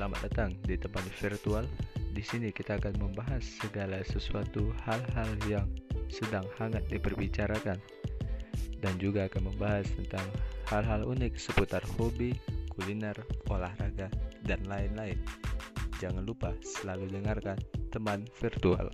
Selamat datang di tempat virtual. Di sini kita akan membahas segala sesuatu hal-hal yang sedang hangat diperbicarakan dan juga akan membahas tentang hal-hal unik seputar hobi, kuliner, olahraga, dan lain-lain. Jangan lupa selalu dengarkan teman virtual.